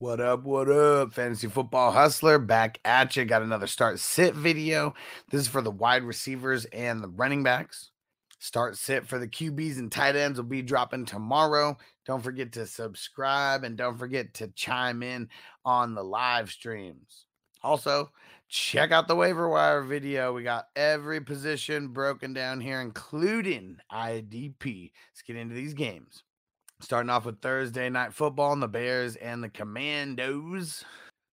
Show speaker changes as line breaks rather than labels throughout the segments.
What up? What up? Fantasy football hustler back at you. Got another start sit video. This is for the wide receivers and the running backs. Start sit for the QBs and tight ends will be dropping tomorrow. Don't forget to subscribe and don't forget to chime in on the live streams. Also, check out the waiver wire video. We got every position broken down here, including IDP. Let's get into these games. Starting off with Thursday night football and the Bears and the Commandos.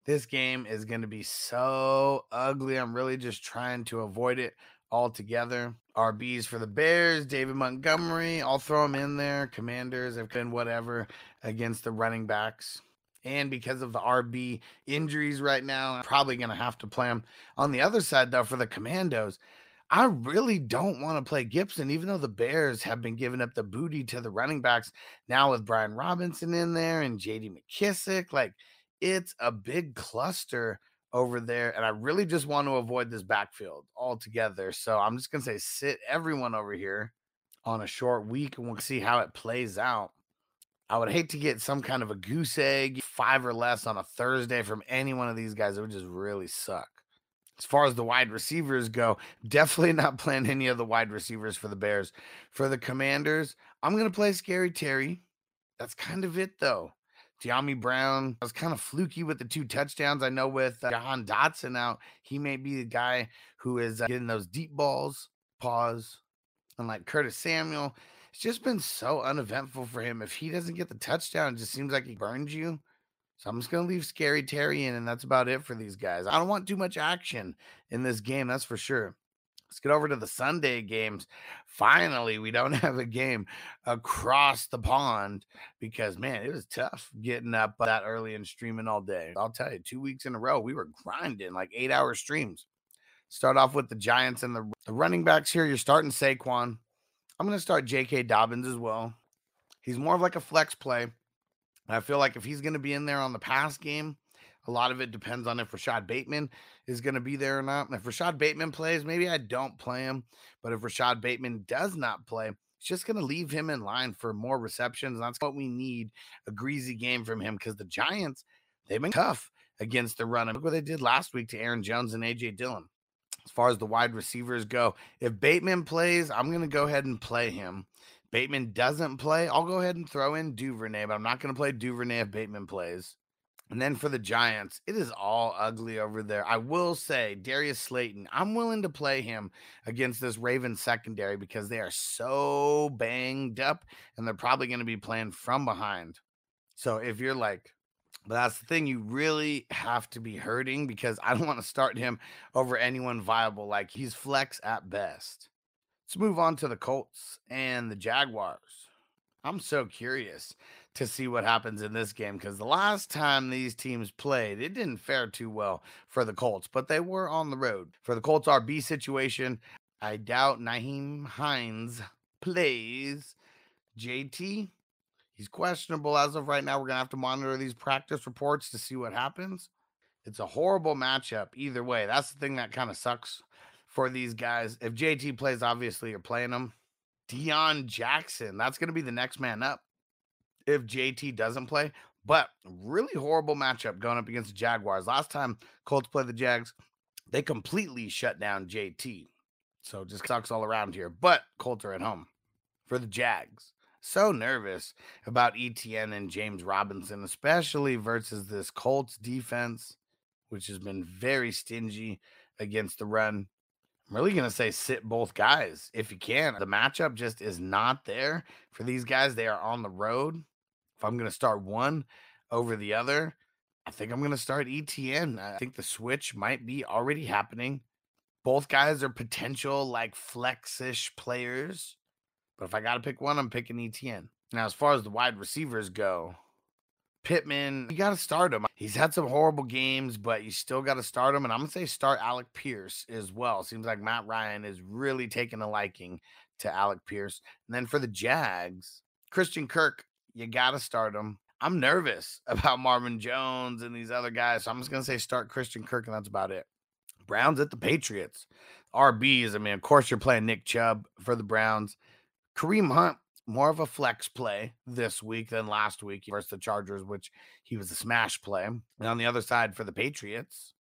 This game is going to be so ugly. I'm really just trying to avoid it altogether. RBs for the Bears, David Montgomery. I'll throw him in there. Commanders have been whatever against the running backs. And because of the RB injuries right now, I'm probably going to have to play him. On the other side, though, for the Commandos, I really don't want to play Gibson, even though the Bears have been giving up the booty to the running backs now with Brian Robinson in there and JD McKissic. Like it's a big cluster over there. And I really just want to avoid this backfield altogether. So I'm just going to say sit everyone over here on a short week and we'll see how it plays out. I would hate to get some kind of a goose egg, five or less on a Thursday from any one of these guys. It would just really suck. As far as the wide receivers go, definitely not playing any of the wide receivers for the Bears. For the Commanders, I'm going to play Scary Terry. That's kind of it, though. Dyami Brown was kind of fluky with the two touchdowns. I know with uh, Jahan Dotson out, he may be the guy who is uh, getting those deep balls. Pause. And like Curtis Samuel, it's just been so uneventful for him. If he doesn't get the touchdown, it just seems like he burns you. So I'm just going to leave Scary Terry in, and that's about it for these guys. I don't want too much action in this game, that's for sure. Let's get over to the Sunday games. Finally, we don't have a game across the pond because, man, it was tough getting up that early and streaming all day. I'll tell you, two weeks in a row, we were grinding like eight hour streams. Start off with the Giants and the, the running backs here. You're starting Saquon. I'm going to start J.K. Dobbins as well. He's more of like a flex play. I feel like if he's going to be in there on the pass game, a lot of it depends on if Rashod Bateman is going to be there or not. If Rashod Bateman plays, maybe I don't play him. But if Rashod Bateman does not play, it's just going to leave him in line for more receptions. That's what we need a greasy game from him because the Giants, they've been tough against the run. And look what they did last week to Aaron Jones and AJ Dillon. As far as the wide receivers go, if Bateman plays, I'm going to go ahead and play him. Bateman doesn't play, I'll go ahead and throw in Duvernay, but I'm not going to play Duvernay if Bateman plays. And then for the Giants, it is all ugly over there. I will say, Darius Slayton, I'm willing to play him against this Ravens secondary because they are so banged up and they're probably going to be playing from behind. So if you're like, but that's the thing, you really have to be hurting because I don't want to start him over anyone viable. Like he's flex at best. Let's move on to the Colts and the Jaguars. I'm so curious to see what happens in this game because the last time these teams played, it didn't fare too well for the Colts, but they were on the road. For the Colts RB situation, I doubt Nyheim Hines plays. JT, he's questionable as of right now. We're going to have to monitor these practice reports to see what happens. It's a horrible matchup either way. That's the thing that kind of sucks for these guys. If JT plays, obviously you're playing him. Deon Jackson, that's going to be the next man up if JT doesn't play. But really horrible matchup going up against the Jaguars. Last time Colts played the Jags, they completely shut down JT. So just sucks all around here. But Colts are at home for the Jags. So nervous about ETN and James Robinson, especially versus this Colts defense, which has been very stingy against the run. I'm really going to say sit both guys if you can. The matchup just is not there for these guys. They are on the road. If I'm going to start one over the other, I think I'm going to start ETN. I think the switch might be already happening. Both guys are potential like flexish players. But if I got to pick one, I'm picking ETN. Now, as far as the wide receivers go, Pittman, you got to start him. He's had some horrible games, but you still got to start him. And I'm going to say start Alec Pierce as well. Seems like Matt Ryan is really taking a liking to Alec Pierce. And then for the Jags, Christian Kirk, you got to start him. I'm nervous about Marvin Jones and these other guys. So I'm just going to say start Christian Kirk, and that's about it. Browns at the Patriots. RBs. I mean, of course, you're playing Nick Chubb for the Browns. Kareem Hunt, more of a flex play this week than last week versus the Chargers, which he was a smash play. And on the other side for the Patriots,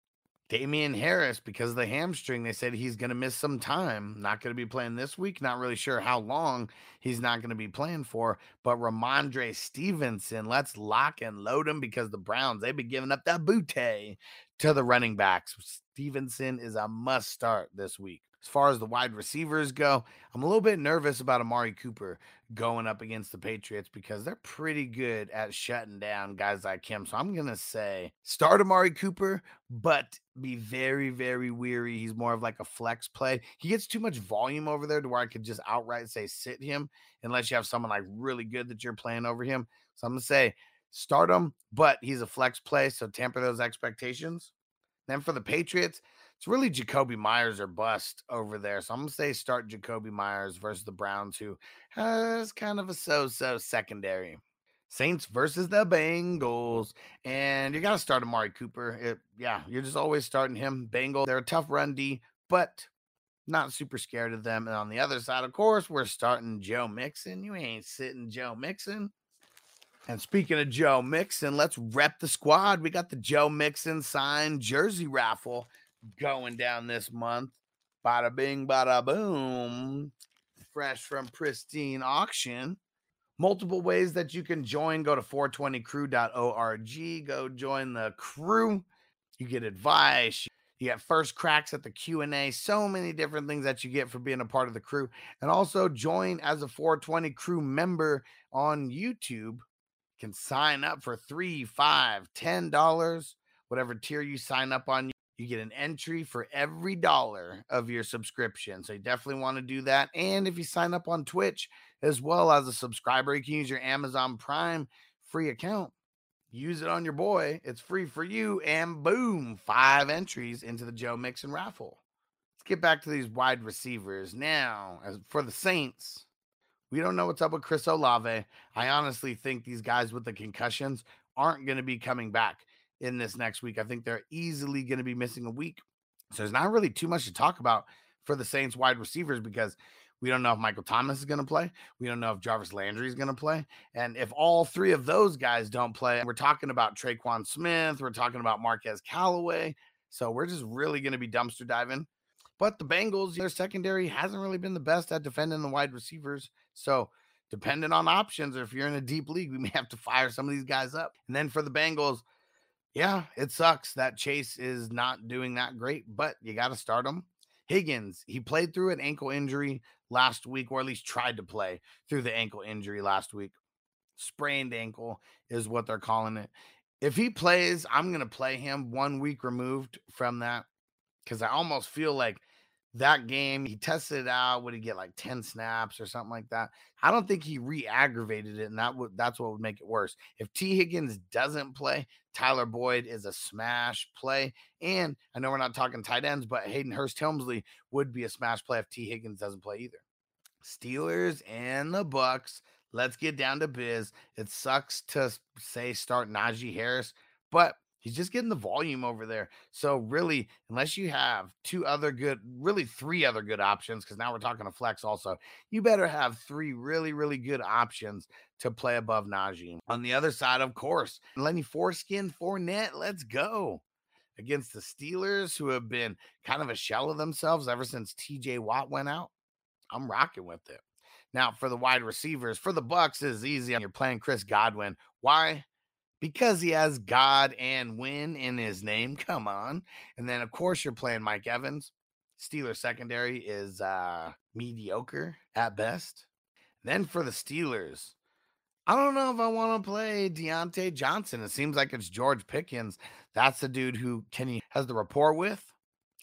Damien Harris, because of the hamstring, they said he's going to miss some time. Not going to be playing this week. Not really sure how long he's not going to be playing for. But Rhamondre Stevenson, let's lock and load him because the Browns, they've been giving up that booty to the running backs. Stevenson is a must start this week. As far as the wide receivers go, I'm a little bit nervous about Amari Cooper going up against the Patriots because they're pretty good at shutting down guys like him. So I'm going to say start Amari Cooper, but be very, very weary. He's more of like a flex play. He gets too much volume over there to where I could just outright say sit him unless you have someone like really good that you're playing over him. So I'm going to say start him, but he's a flex play. So tamper those expectations. Then for the Patriots, it's really Jakobi Meyers or bust over there. So I'm gonna say start Jakobi Meyers versus the Browns, who has kind of a so-so secondary. Saints versus the Bengals, and you got to start Amari Cooper. It, yeah, you're just always starting him. Bengal, they're a tough run D, but not super scared of them. And on the other side, of course, we're starting Joe Mixon. You ain't sitting Joe Mixon. And speaking of Joe Mixon, let's rep the squad. We got the Joe Mixon signed jersey raffle going down this month. Bada bing, bada boom. Fresh from pristine auction. Multiple ways that you can join. Go to 420crew.org. Go join the crew. You get advice. You get first cracks at the Q&A. So many different things that you get for being a part of the crew. And also join as a 420 crew member on YouTube. You can sign up for three, five, ten dollars, whatever tier you sign up on you get an entry for every dollar of your subscription. So you definitely want to do that. And if you sign up on Twitch as well as a subscriber, you can use your Amazon Prime free account. Use it on your boy. It's free for you. And boom, five entries into the Joe Mixon raffle. Let's get back to these wide receivers. Now, as for the Saints, we don't know what's up with Chris Olave. I honestly think these guys with the concussions aren't going to be coming back in this next week. I think they're easily going to be missing a week. So there's not really too much to talk about for the Saints wide receivers because we don't know if Michael Thomas is going to play. We don't know if Jarvis Landry is going to play. And if all three of those guys don't play, we're talking about Tre'Quan Smith, we're talking about Marquez Callaway. So we're just really going to be dumpster diving. But the Bengals, their secondary hasn't really been the best at defending the wide receivers. So depending on options, or if you're in a deep league, we may have to fire some of these guys up. And then for the Bengals, yeah, it sucks that Chase is not doing that great, but you got to start him. Higgins, he played through an ankle injury last week, or at least tried to play through the ankle injury last week. Sprained ankle is what they're calling it. If he plays, I'm going to play him one week removed from that because I almost feel like that game he tested it out would he get like 10 snaps or something like that? I don't think he re-aggravated it and that would that's what would make it worse. If Tee Higgins doesn't play tyler boyd is a smash play and i know we're not talking tight ends but hayden hurst helmsley would be a smash play if Tee Higgins doesn't play either. Steelers and the bucks let's get down to biz. It sucks to say start najee harris but He's just getting the volume over there. So really, unless you have two other good, really three other good options, because now we're talking to flex also, you better have three really, really good options to play above Najee. On the other side, of course, Lenny Foreskin Fournette, let's go. Against the Steelers, who have been kind of a shell of themselves ever since TJ Watt went out. I'm rocking with it. Now, for the wide receivers, for the Bucks is easy. You're playing Chris Godwin. Why? Because he has God and win in his name. Come on. And then, of course, you're playing Mike Evans. Steelers secondary is uh, mediocre at best. Then for the Steelers, I don't know if I want to play Diontae Johnson. It seems like it's George Pickens. That's the dude who Kenny has the rapport with.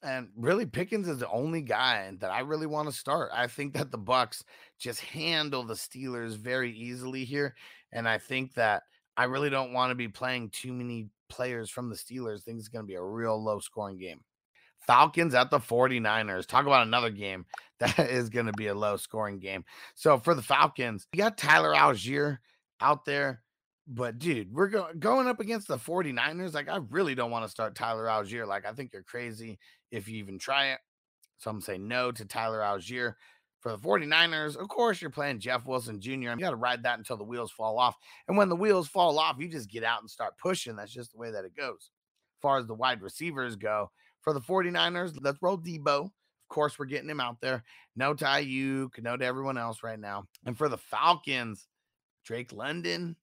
And really, Pickens is the only guy that I really want to start. I think that the Bucks just handle the Steelers very easily here. And I think that I really don't want to be playing too many players from the Steelers. Think it's going to be a real low scoring game. Falcons at the 49ers. Talk about another game that is going to be a low scoring game. So for the Falcons, you got Tyler Allgeier out there. But dude, we're go- going up against the 49ers. Like, I really don't want to start Tyler Allgeier. Like, I think you're crazy if you even try it. So I'm saying no to Tyler Allgeier. For the 49ers, of course, you're playing Jeff Wilson Jr. You got to ride that until the wheels fall off. And when the wheels fall off, you just get out and start pushing. That's just the way that it goes. As far as the wide receivers go, for the 49ers, let's roll Deebo. Of course, we're getting him out there. No to no to everyone else right now. And for the Falcons, Drake London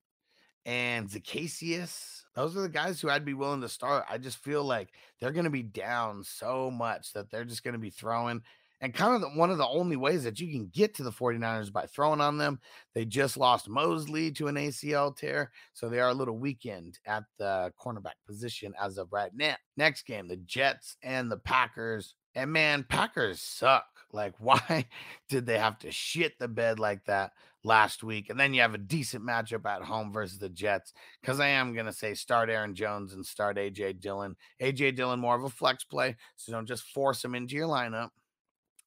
and Zaccheaus. Those are the guys who I'd be willing to start. I just feel like they're going to be down so much that they're just going to be throwing. And kind of the, one of the only ways that you can get to the 49ers by throwing on them. They just lost Moseley to an ACL tear. So they are a little weakened at the cornerback position as of right now. Next game, the Jets and the Packers. And man, Packers suck. Like, why did they have to shit the bed like that last week? And then you have a decent matchup at home versus the Jets. Because I am going to say start Aaron Jones and start AJ Dillon. AJ Dillon, more of a flex play. So don't just force him into your lineup.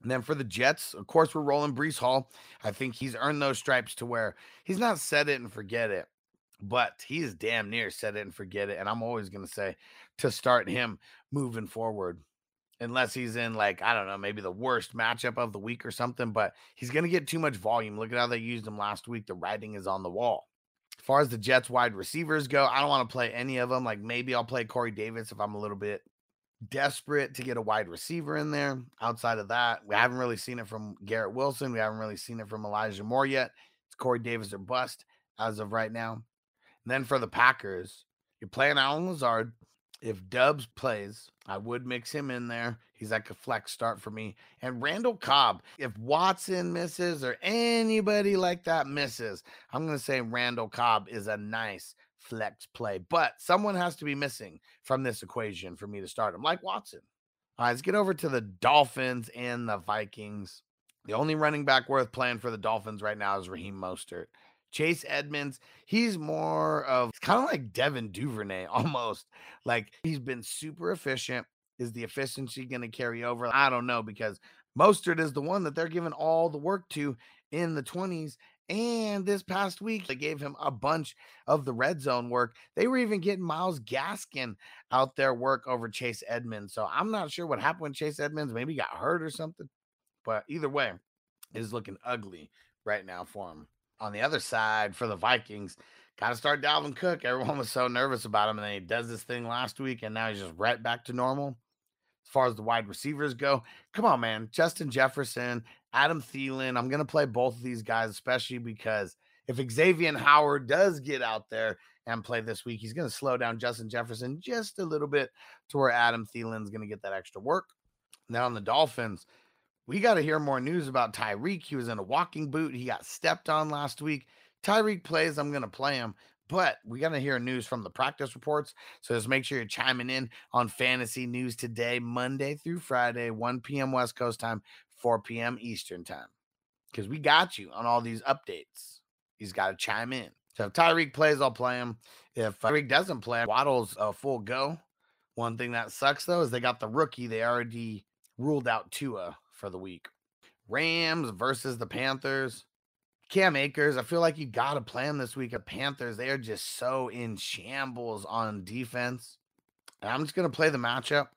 And then for the Jets, of course, we're rolling Breece Hall. I think he's earned those stripes to where he's not set it and forget it, but he's damn near set it and forget it. And I'm always going to say to start him moving forward, unless he's in like, I don't know, maybe the worst matchup of the week or something, but he's going to get too much volume. Look at how they used him last week. The writing is on the wall. As far as the Jets wide receivers go, I don't want to play any of them. Like maybe I'll play Corey Davis if I'm a little bit desperate to get a wide receiver in there. Outside of that, we haven't really seen it from Garrett Wilson. We haven't really seen it from Elijah Moore yet. It's Corey Davis or bust as of right now. And then for the Packers, you're playing Allen Lazard. If Dubs plays, I would mix him in there. He's like a flex start for me. And Randall Cobb, if Watson misses or anybody like that misses, I'm going to say Randall Cobb is a nice flex play, but someone has to be missing from this equation for me to start him, like Watson. All right, let's get over to the Dolphins and the Vikings. The only running back worth playing for the Dolphins right now is Raheem Mostert. Chase Edmonds, he's more of kind of like Devin Duvernay almost. Like he's been super efficient. Is the efficiency going to carry over? I don't know because Mostert is the one that they're giving all the work to in the 20s and this past week, they gave him a bunch of the red zone work. They were even getting Myles Gaskin out there work over Chase Edmonds. So I'm not sure what happened with Chase Edmonds. Maybe got hurt or something. But either way, is looking ugly right now for him. On the other side, for the Vikings, got to start Dalvin Cook. Everyone was so nervous about him, and then he does this thing last week, and now he's just right back to normal. As far as the wide receivers go, come on, man. Justin Jefferson Adam Thielen. I'm going to play both of these guys, especially because if Xavier Howard does get out there and play this week, he's going to slow down Justin Jefferson just a little bit to where Adam Thielen's going to get that extra work. Now on the Dolphins, we got to hear more news about Tyreek. He was in a walking boot. He got stepped on last week. Tyreek plays. I'm going to play him. But we got to hear news from the practice reports. So just make sure you're chiming in on fantasy news today, Monday through Friday, 1 p.m. West Coast time, 4 p.m. Eastern time. Because we got you on all these updates. He's got to chime in. So if Tyreek plays, I'll play him. If Tyreek doesn't play, Waddle's a full go. One thing that sucks though is they got the rookie. They already ruled out Tua for the week. Rams versus the Panthers. Cam Akers, I feel like you got to play him this week at Panthers. They are just so in shambles on defense. And I'm just going to play the matchup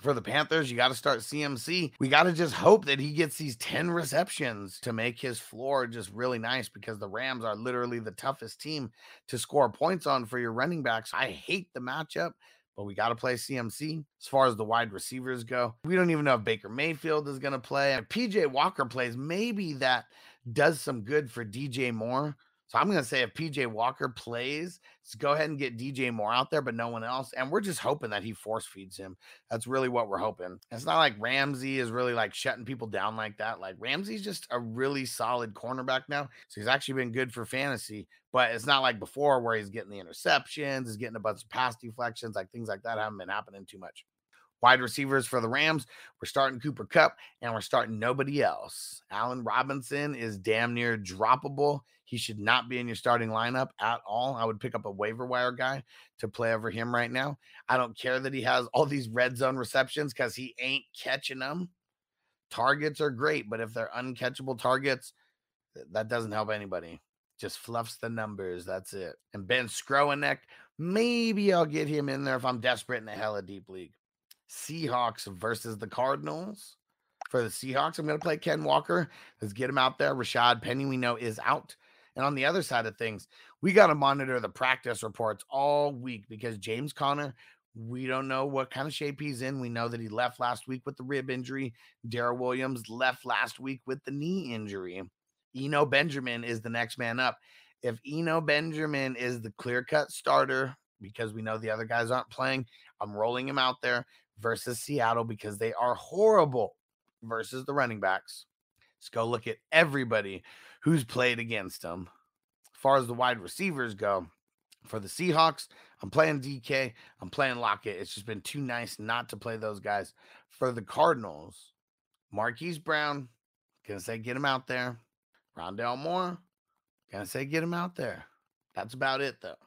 for the Panthers. You got to start CMC. We got to just hope that he gets these 10 receptions to make his floor just really nice because the Rams are literally the toughest team to score points on for your running backs. I hate the matchup but we got to play CMC. As far as the wide receivers go, we don't even know if Baker Mayfield is going to play. If PJ Walker plays, maybe that does some good for DJ Moore. So I'm going to say if PJ Walker plays, go ahead and get DJ Moore out there, but no one else. And we're just hoping that he force feeds him. That's really what we're hoping. It's not like Ramsey is really like shutting people down like that. Like Ramsey's just a really solid cornerback now. So he's actually been good for fantasy, but it's not like before where he's getting the interceptions, he's getting a bunch of pass deflections, like things like that haven't been happening too much. Wide receivers for the Rams, we're starting Cooper Kupp and we're starting nobody else. Allen Robinson is damn near droppable. He should not be in your starting lineup at all. I would pick up a waiver wire guy to play over him right now. I don't care that he has all these red zone receptions because he ain't catching them. Targets are great, but if they're uncatchable targets, that doesn't help anybody. Just fluffs the numbers. That's it. And Ben Skowronek, maybe I'll get him in there if I'm desperate in a hella deep league. Seahawks versus the Cardinals. For the Seahawks, I'm going to play Ken Walker. Let's get him out there. Rashaad Penny, we know, is out. And on the other side of things, we got to monitor the practice reports all week because James Conner, we don't know what kind of shape he's in. We know that he left last week with the rib injury. Darrel Williams left last week with the knee injury. Eno Benjamin is the next man up. If Eno Benjamin is the clear cut starter, because we know the other guys aren't playing, I'm rolling him out there versus Seattle because they are horrible versus the running backs. Let's go look at everybody who's played against them. As far as the wide receivers go, for the Seahawks, I'm playing DK, I'm playing Lockett. It's just been too nice not to play those guys. For the Cardinals, Marquise Brown, gonna say get him out there. Rondale Moore, gonna say get him out there. That's about it though.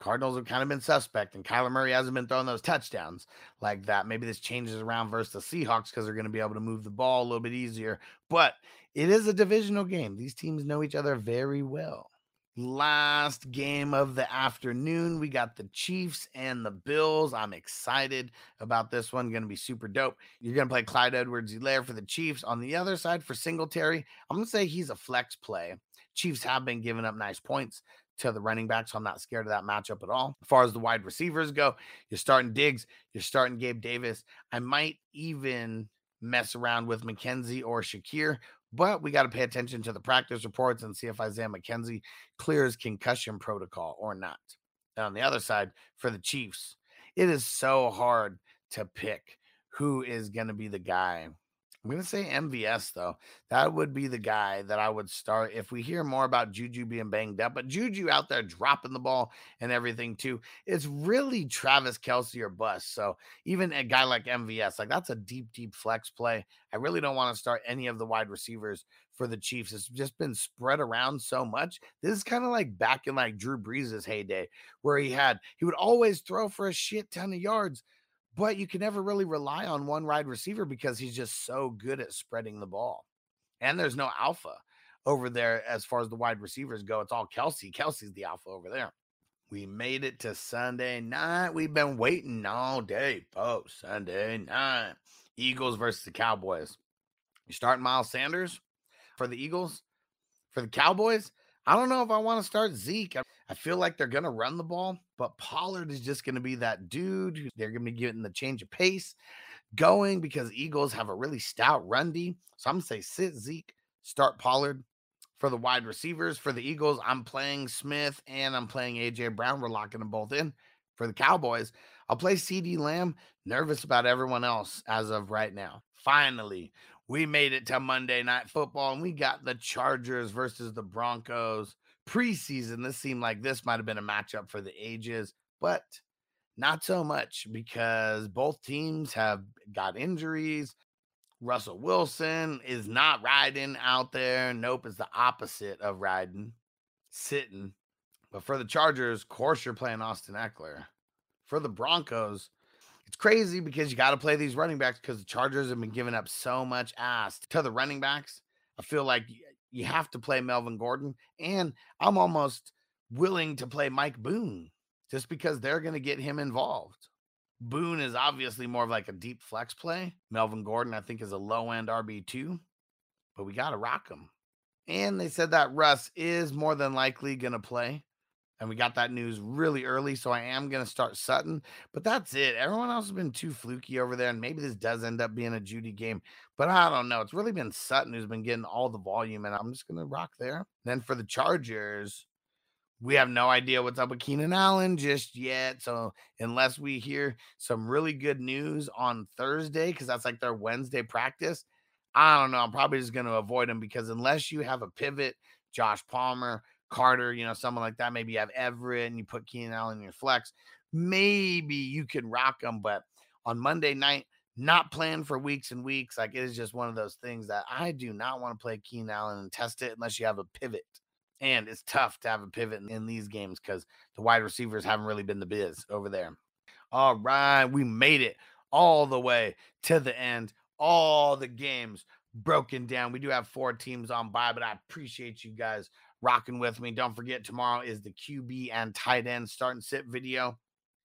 Cardinals have kind of been suspect, and Kyler Murray hasn't been throwing those touchdowns like that. Maybe this changes around versus the Seahawks because they're going to be able to move the ball a little bit easier. But it is a divisional game. These teams know each other very well. Last game of the afternoon, we got the Chiefs and the Bills. I'm excited about this one. Going to be super dope. You're going to play Clyde Edwards-Helaire for the Chiefs. On the other side, for Singletary, I'm going to say he's a flex play. Chiefs have been giving up nice points to the running back, so I'm not scared of that matchup at all. As far as the wide receivers go, you're starting Diggs, you're starting Gabe Davis. I might even mess around with McKenzie or Shakir, but we got to pay attention to the practice reports and see if Isaiah McKenzie clears concussion protocol or not. And on the other side, for the Chiefs, it is so hard to pick who is going to be the guy I'm going to say MVS, though. That would be the guy that I would start if we hear more about Juju being banged up. But Juju out there dropping the ball and everything, too. It's really Travis Kelce or bust. So even a guy like MVS, like that's a deep, deep flex play. I really don't want to start any of the wide receivers for the Chiefs. It's just been spread around so much. This is kind of like back in like Drew Brees' heyday, where he had, he would always throw for a shit ton of yards but you can never really rely on one wide receiver because he's just so good at spreading the ball. And there's no alpha over there as far as the wide receivers go. It's all Kelce. Kelce's the alpha over there. We made it to Sunday night. We've been waiting all day, folks. Sunday night. Eagles versus the Cowboys. You start Miles Sanders for the Eagles? For the Cowboys? I don't know if I want to start Zeke. I feel like they're going to run the ball, but Pollard is just going to be that dude. They're going to be getting the change of pace going because Eagles have a really stout run D. So I'm going to say sit Zeke, start Pollard. For the wide receivers, for the Eagles, I'm playing Smith and I'm playing AJ Brown. We're locking them both in. For the Cowboys, I'll play CeeDee Lamb. Nervous about everyone else as of right now. Finally, we made it to Monday Night Football and we got the Chargers versus the Broncos. Preseason, this seemed like this might have been a matchup for the ages, but not so much because both teams have got injuries. Russell Wilson is not riding out there. Nope, it's the opposite of riding, sitting. But for the Chargers, of course, you're playing Austin Ekeler. For the Broncos, it's crazy because you got to play these running backs because the Chargers have been giving up so much ass to the running backs. I feel like you have to play Melvin Gordon, and I'm almost willing to play Mike Boone just because they're going to get him involved. Boone is obviously more of like a deep flex play. Melvin Gordon, I think, is a low end RB2, but we got to rock him. And they said that Russ is more than likely going to play and we got that news really early. So I am going to start Sutton, but that's it. Everyone else has been too fluky over there, and maybe this does end up being a Jeudy game, but I don't know. It's really been Sutton who's been getting all the volume, and I'm just going to rock there. Then for the Chargers, we have no idea what's up with Keenan Allen just yet. So unless we hear some really good news on Thursday, because that's like their Wednesday practice, I don't know. I'm probably just going to avoid him because unless you have a pivot, Josh Palmer Carter, you know, someone like that. Maybe you have Everett and you put Keenan Allen in your flex. Maybe you can rock them, but on Monday night, not playing for weeks and weeks. Like it is just one of those things that I do not want to play Keenan Allen and test it unless you have a pivot. And it's tough to have a pivot in, in these games because the wide receivers haven't really been the biz over there. All right, we made it all the way to the end. All the games broken down. We do have four teams on by, but I appreciate you guys rocking with me. Don't forget, tomorrow is the QB and tight end start and sit video.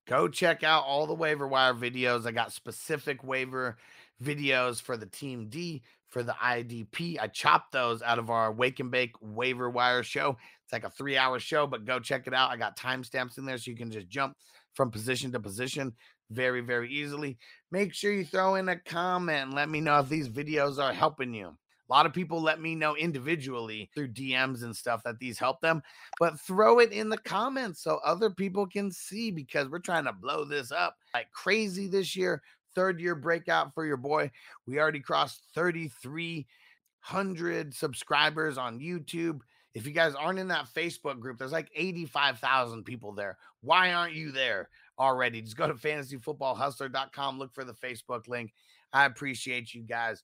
Go check out all the waiver wire videos. I got specific waiver videos for the team D, for the IDP. I chopped those out of our Wake and Bake waiver wire show. It's like a three hour show, but go check it out. I got timestamps in there so you can just jump from position to position very, very easily. Make sure you throw in a comment and let me know if these videos are helping you. A lot of people let me know individually through DMs and stuff that these help them, but throw it in the comments so other people can see because we're trying to blow this up like crazy this year. Third year breakout for your boy. We already crossed 3,300 subscribers on YouTube. If you guys aren't in that Facebook group, there's like 85,000 people there. Why aren't you there already? Just go to fantasyfootballhustler.com, look for the Facebook link. I appreciate you guys.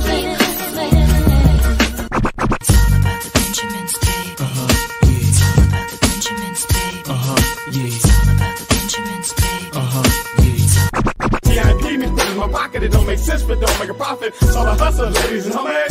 Make a profit. So the hustle, ladies and homies,